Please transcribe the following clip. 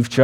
You've chosen.